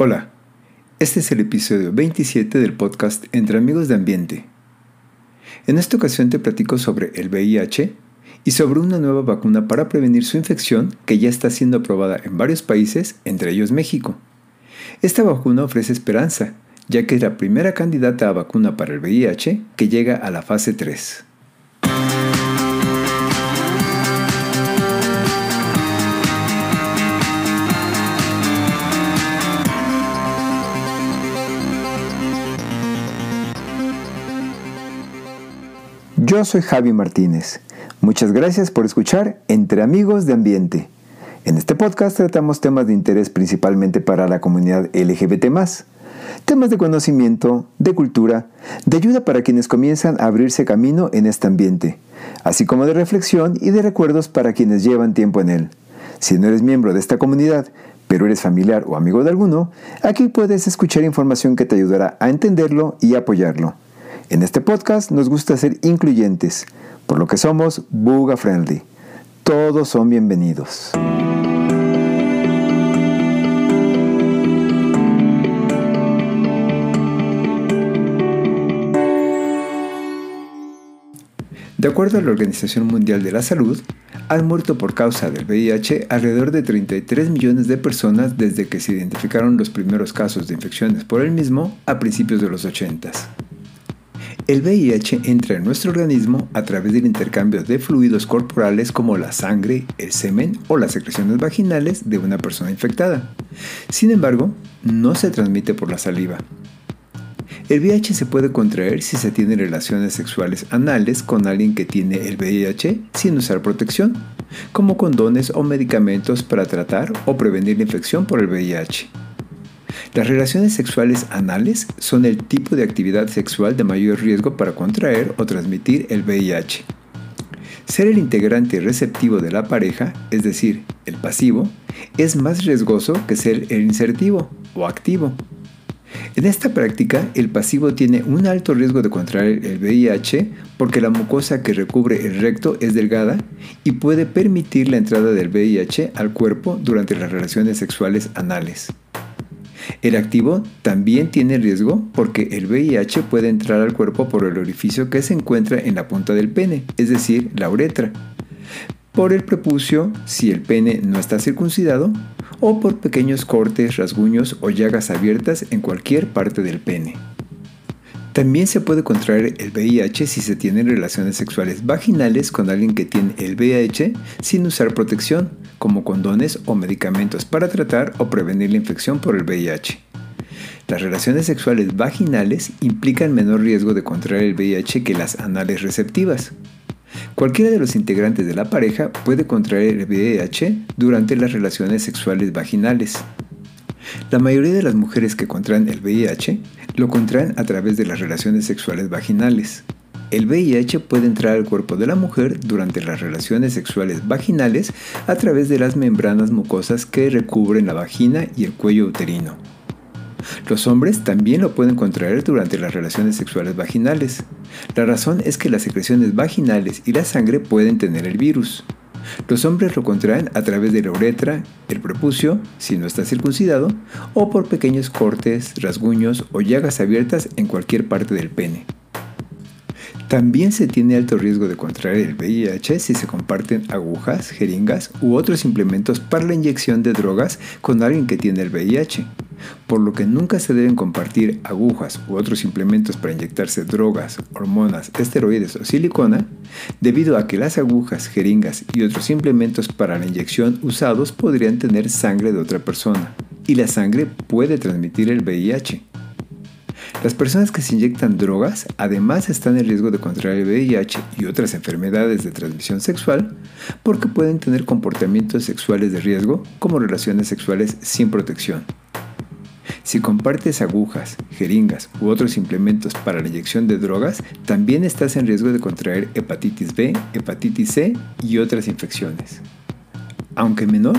Hola, este es el episodio 27 del podcast Entre Amigos de Ambiente. En esta ocasión te platico sobre el VIH y sobre una nueva vacuna para prevenir su infección que ya está siendo aprobada en varios países, entre ellos México. Esta vacuna ofrece esperanza, ya que es la primera candidata a vacuna para el VIH que llega a la fase 3. Yo soy Javi Martínez. Muchas gracias por escuchar Entre Amigos de Ambiente. En este podcast tratamos temas de interés principalmente para la comunidad LGBT, temas de conocimiento, de cultura, de ayuda para quienes comienzan a abrirse camino en este ambiente, así como de reflexión y de recuerdos para quienes llevan tiempo en él. Si no eres miembro de esta comunidad, pero eres familiar o amigo de alguno, aquí puedes escuchar información que te ayudará a entenderlo y apoyarlo. En este podcast nos gusta ser incluyentes, por lo que somos Buga Friendly. Todos son bienvenidos. De acuerdo a la Organización Mundial de la Salud, han muerto por causa del VIH alrededor de 33 millones de personas desde que se identificaron los primeros casos de infecciones por el mismo a principios de los 80. El VIH entra en nuestro organismo a través del intercambio de fluidos corporales como la sangre, el semen o las secreciones vaginales de una persona infectada. Sin embargo, no se transmite por la saliva. El VIH se puede contraer si se tiene relaciones sexuales anales con alguien que tiene el VIH sin usar protección, como condones o medicamentos para tratar o prevenir la infección por el VIH. Las relaciones sexuales anales son el tipo de actividad sexual de mayor riesgo para contraer o transmitir el VIH. Ser el integrante receptivo de la pareja, es decir, el pasivo, es más riesgoso que ser el insertivo o activo. En esta práctica, el pasivo tiene un alto riesgo de contraer el VIH porque la mucosa que recubre el recto es delgada y puede permitir la entrada del VIH al cuerpo durante las relaciones sexuales anales. El activo también tiene riesgo porque el VIH puede entrar al cuerpo por el orificio que se encuentra en la punta del pene, es decir, la uretra, por el prepucio si el pene no está circuncidado, o por pequeños cortes, rasguños o llagas abiertas en cualquier parte del pene. También se puede contraer el VIH si se tienen relaciones sexuales vaginales con alguien que tiene el VIH sin usar protección, como condones o medicamentos para tratar o prevenir la infección por el VIH. Las relaciones sexuales vaginales implican menor riesgo de contraer el VIH que las anales receptivas. Cualquiera de los integrantes de la pareja puede contraer el VIH durante las relaciones sexuales vaginales. La mayoría de las mujeres que contraen el VIH lo contraen a través de las relaciones sexuales vaginales. El VIH puede entrar al cuerpo de la mujer durante las relaciones sexuales vaginales a través de las membranas mucosas que recubren la vagina y el cuello uterino. Los hombres también lo pueden contraer durante las relaciones sexuales vaginales. La razón es que las secreciones vaginales y la sangre pueden tener el virus. Los hombres lo contraen a través de la uretra, el prepucio, si no está circuncidado, o por pequeños cortes, rasguños o llagas abiertas en cualquier parte del pene. También se tiene alto riesgo de contraer el VIH si se comparten agujas, jeringas u otros implementos para la inyección de drogas con alguien que tiene el VIH por lo que nunca se deben compartir agujas u otros implementos para inyectarse drogas, hormonas, esteroides o silicona, debido a que las agujas, jeringas y otros implementos para la inyección usados podrían tener sangre de otra persona, y la sangre puede transmitir el VIH. Las personas que se inyectan drogas además están en riesgo de contraer el VIH y otras enfermedades de transmisión sexual porque pueden tener comportamientos sexuales de riesgo como relaciones sexuales sin protección. Si compartes agujas, jeringas u otros implementos para la inyección de drogas, también estás en riesgo de contraer hepatitis B, hepatitis C y otras infecciones. Aunque menor,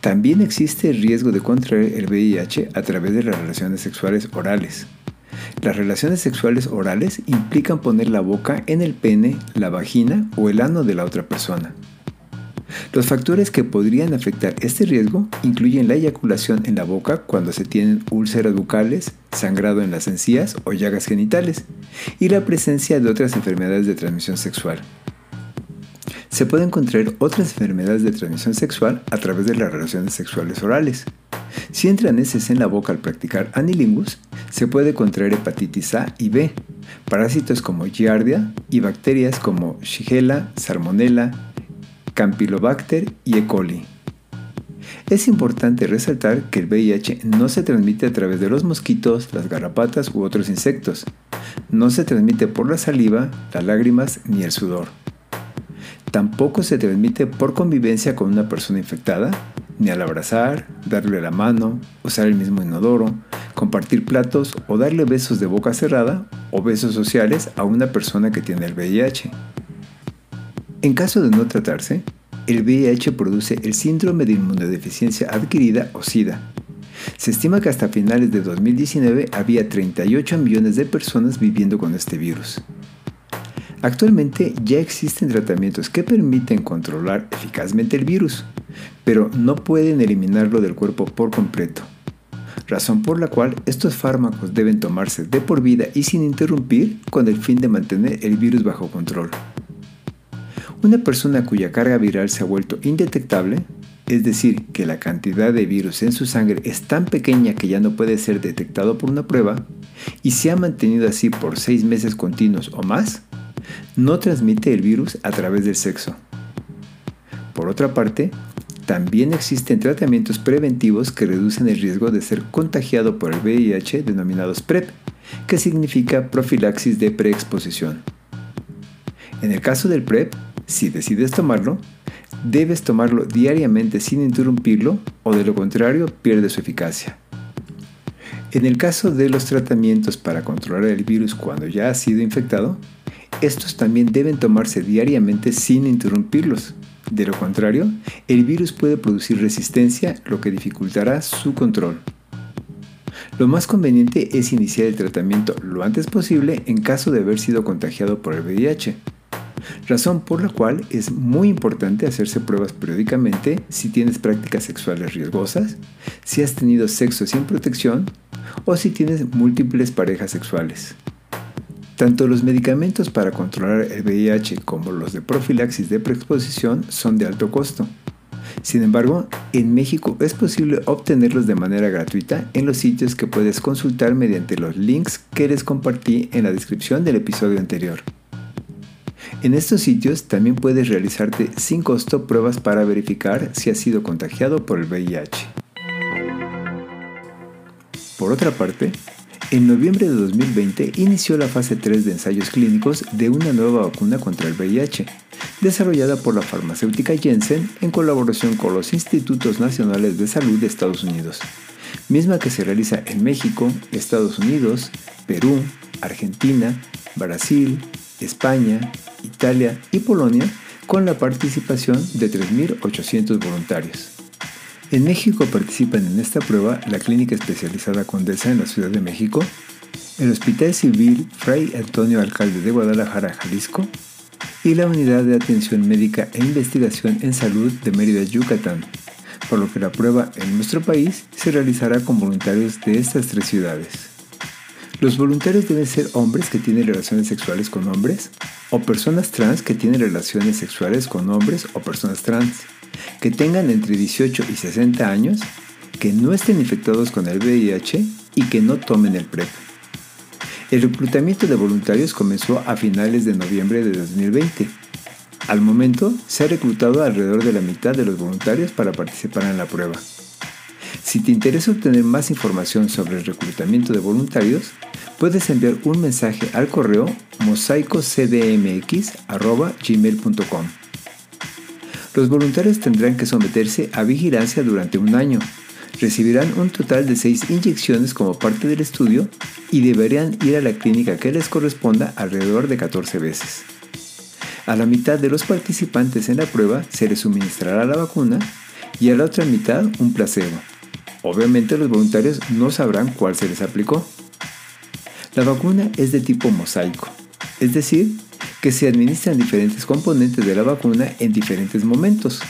también existe el riesgo de contraer el VIH a través de las relaciones sexuales orales. Las relaciones sexuales orales implican poner la boca en el pene, la vagina o el ano de la otra persona. Los factores que podrían afectar este riesgo incluyen la eyaculación en la boca cuando se tienen úlceras bucales, sangrado en las encías o llagas genitales, y la presencia de otras enfermedades de transmisión sexual. Se pueden contraer otras enfermedades de transmisión sexual a través de las relaciones sexuales orales. Si entran heces en la boca al practicar anilingus, se puede contraer hepatitis A y B, parásitos como Giardia y bacterias como Shigella, Salmonella, Campylobacter y E. coli. Es importante resaltar que el VIH no se transmite a través de los mosquitos, las garrapatas u otros insectos. No se transmite por la saliva, las lágrimas ni el sudor. Tampoco se transmite por convivencia con una persona infectada, ni al abrazar, darle la mano, usar el mismo inodoro, compartir platos o darle besos de boca cerrada o besos sociales a una persona que tiene el VIH. En caso de no tratarse, el VIH produce el síndrome de inmunodeficiencia adquirida o SIDA. Se estima que hasta finales de 2019 había 38 millones de personas viviendo con este virus. Actualmente ya existen tratamientos que permiten controlar eficazmente el virus, pero no pueden eliminarlo del cuerpo por completo, razón por la cual estos fármacos deben tomarse de por vida y sin interrumpir con el fin de mantener el virus bajo control. Una persona cuya carga viral se ha vuelto indetectable, es decir, que la cantidad de virus en su sangre es tan pequeña que ya no puede ser detectado por una prueba, y se ha mantenido así por seis meses continuos o más, no transmite el virus a través del sexo. Por otra parte, también existen tratamientos preventivos que reducen el riesgo de ser contagiado por el VIH denominados PrEP, que significa profilaxis de preexposición. En el caso del PrEP, si decides tomarlo, debes tomarlo diariamente sin interrumpirlo o de lo contrario pierde su eficacia. En el caso de los tratamientos para controlar el virus cuando ya ha sido infectado, estos también deben tomarse diariamente sin interrumpirlos. De lo contrario, el virus puede producir resistencia, lo que dificultará su control. Lo más conveniente es iniciar el tratamiento lo antes posible en caso de haber sido contagiado por el VIH razón por la cual es muy importante hacerse pruebas periódicamente si tienes prácticas sexuales riesgosas, si has tenido sexo sin protección o si tienes múltiples parejas sexuales. Tanto los medicamentos para controlar el VIH como los de profilaxis de preexposición son de alto costo. Sin embargo, en México es posible obtenerlos de manera gratuita en los sitios que puedes consultar mediante los links que les compartí en la descripción del episodio anterior. En estos sitios también puedes realizarte sin costo pruebas para verificar si has sido contagiado por el VIH. Por otra parte, en noviembre de 2020 inició la fase 3 de ensayos clínicos de una nueva vacuna contra el VIH, desarrollada por la farmacéutica Jensen en colaboración con los Institutos Nacionales de Salud de Estados Unidos, misma que se realiza en México, Estados Unidos, Perú, Argentina, Brasil, España, Italia y Polonia con la participación de 3.800 voluntarios. En México participan en esta prueba la Clínica Especializada Condesa en la Ciudad de México, el Hospital Civil Fray Antonio Alcalde de Guadalajara, Jalisco, y la Unidad de Atención Médica e Investigación en Salud de Mérida, Yucatán, por lo que la prueba en nuestro país se realizará con voluntarios de estas tres ciudades. Los voluntarios deben ser hombres que tienen relaciones sexuales con hombres o personas trans que tienen relaciones sexuales con hombres o personas trans, que tengan entre 18 y 60 años, que no estén infectados con el VIH y que no tomen el PrEP. El reclutamiento de voluntarios comenzó a finales de noviembre de 2020. Al momento, se ha reclutado alrededor de la mitad de los voluntarios para participar en la prueba. Si te interesa obtener más información sobre el reclutamiento de voluntarios, puedes enviar un mensaje al correo mosaicocdmx.gmail.com. Los voluntarios tendrán que someterse a vigilancia durante un año. Recibirán un total de 6 inyecciones como parte del estudio y deberían ir a la clínica que les corresponda alrededor de 14 veces. A la mitad de los participantes en la prueba se les suministrará la vacuna y a la otra mitad un placebo. Obviamente los voluntarios no sabrán cuál se les aplicó. La vacuna es de tipo mosaico, es decir, que se administran diferentes componentes de la vacuna en diferentes momentos,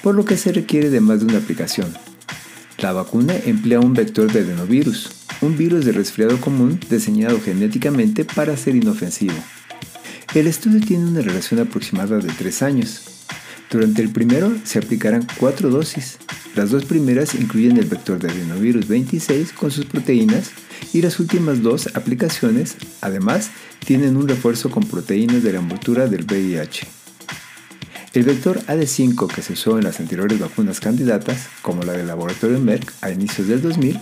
por lo que se requiere de más de una aplicación. La vacuna emplea un vector de adenovirus, un virus de resfriado común diseñado genéticamente para ser inofensivo. El estudio tiene una relación aproximada de 3 años. Durante el primero se aplicarán 4 dosis. Las dos primeras incluyen el vector de adenovirus 26 con sus proteínas y las últimas dos aplicaciones, además, tienen un refuerzo con proteínas de la envoltura del VIH. El vector AD5 que se usó en las anteriores vacunas candidatas, como la del laboratorio Merck a inicios del 2000,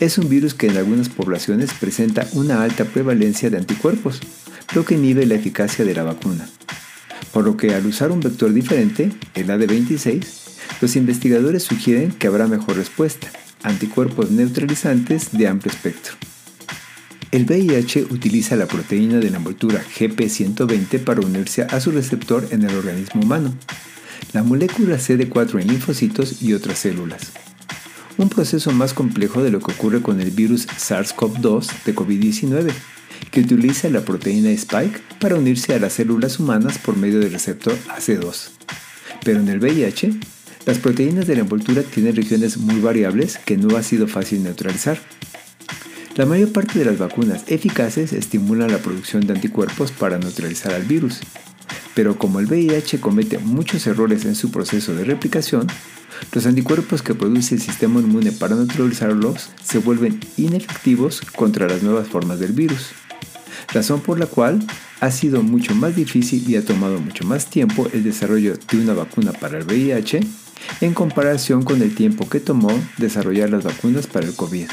es un virus que en algunas poblaciones presenta una alta prevalencia de anticuerpos, lo que inhibe la eficacia de la vacuna. Por lo que al usar un vector diferente, el AD26, los investigadores sugieren que habrá mejor respuesta, anticuerpos neutralizantes de amplio espectro. El VIH utiliza la proteína de la envoltura GP120 para unirse a su receptor en el organismo humano, la molécula CD4 en linfocitos y otras células. Un proceso más complejo de lo que ocurre con el virus SARS-CoV-2 de COVID-19, que utiliza la proteína Spike para unirse a las células humanas por medio del receptor AC2. Pero en el VIH, las proteínas de la envoltura tienen regiones muy variables que no ha sido fácil neutralizar. La mayor parte de las vacunas eficaces estimulan la producción de anticuerpos para neutralizar al virus, pero como el VIH comete muchos errores en su proceso de replicación, los anticuerpos que produce el sistema inmune para neutralizarlos se vuelven inefectivos contra las nuevas formas del virus, razón por la cual ha sido mucho más difícil y ha tomado mucho más tiempo el desarrollo de una vacuna para el VIH en comparación con el tiempo que tomó desarrollar las vacunas para el COVID.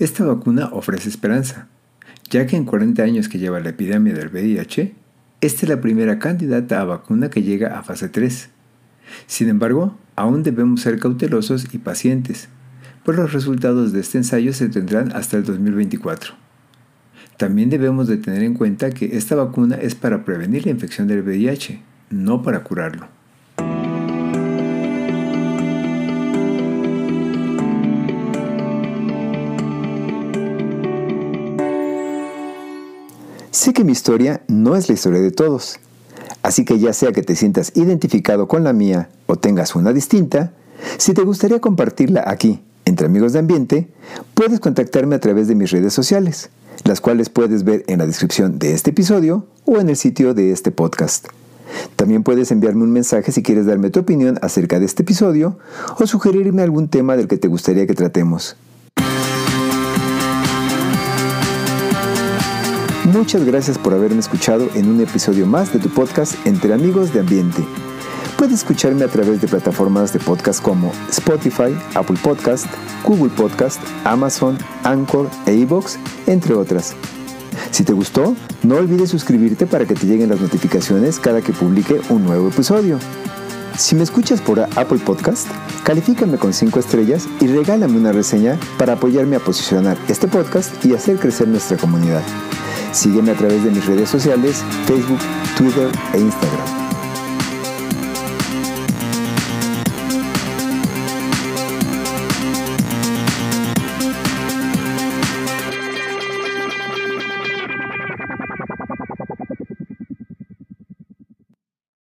Esta vacuna ofrece esperanza, ya que en 40 años que lleva la epidemia del VIH, esta es la primera candidata a vacuna que llega a fase 3. Sin embargo, aún debemos ser cautelosos y pacientes, pues los resultados de este ensayo se tendrán hasta el 2024. También debemos de tener en cuenta que esta vacuna es para prevenir la infección del VIH, no para curarlo. Sé que mi historia no es la historia de todos, así que ya sea que te sientas identificado con la mía o tengas una distinta, si te gustaría compartirla aquí, entre amigos de ambiente, puedes contactarme a través de mis redes sociales, las cuales puedes ver en la descripción de este episodio o en el sitio de este podcast. También puedes enviarme un mensaje si quieres darme tu opinión acerca de este episodio o sugerirme algún tema del que te gustaría que tratemos. Muchas gracias por haberme escuchado en un episodio más de tu podcast Entre Amigos de Ambiente. Puedes escucharme a través de plataformas de podcast como Spotify, Apple Podcast, Google Podcast, Amazon, Anchor e iVoox, entre otras. Si te gustó, no olvides suscribirte para que te lleguen las notificaciones cada que publique un nuevo episodio. Si me escuchas por Apple Podcast, califícame con 5 estrellas y regálame una reseña para apoyarme a posicionar este podcast y hacer crecer nuestra comunidad. Sígueme a través de mis redes sociales, Facebook, Twitter e Instagram.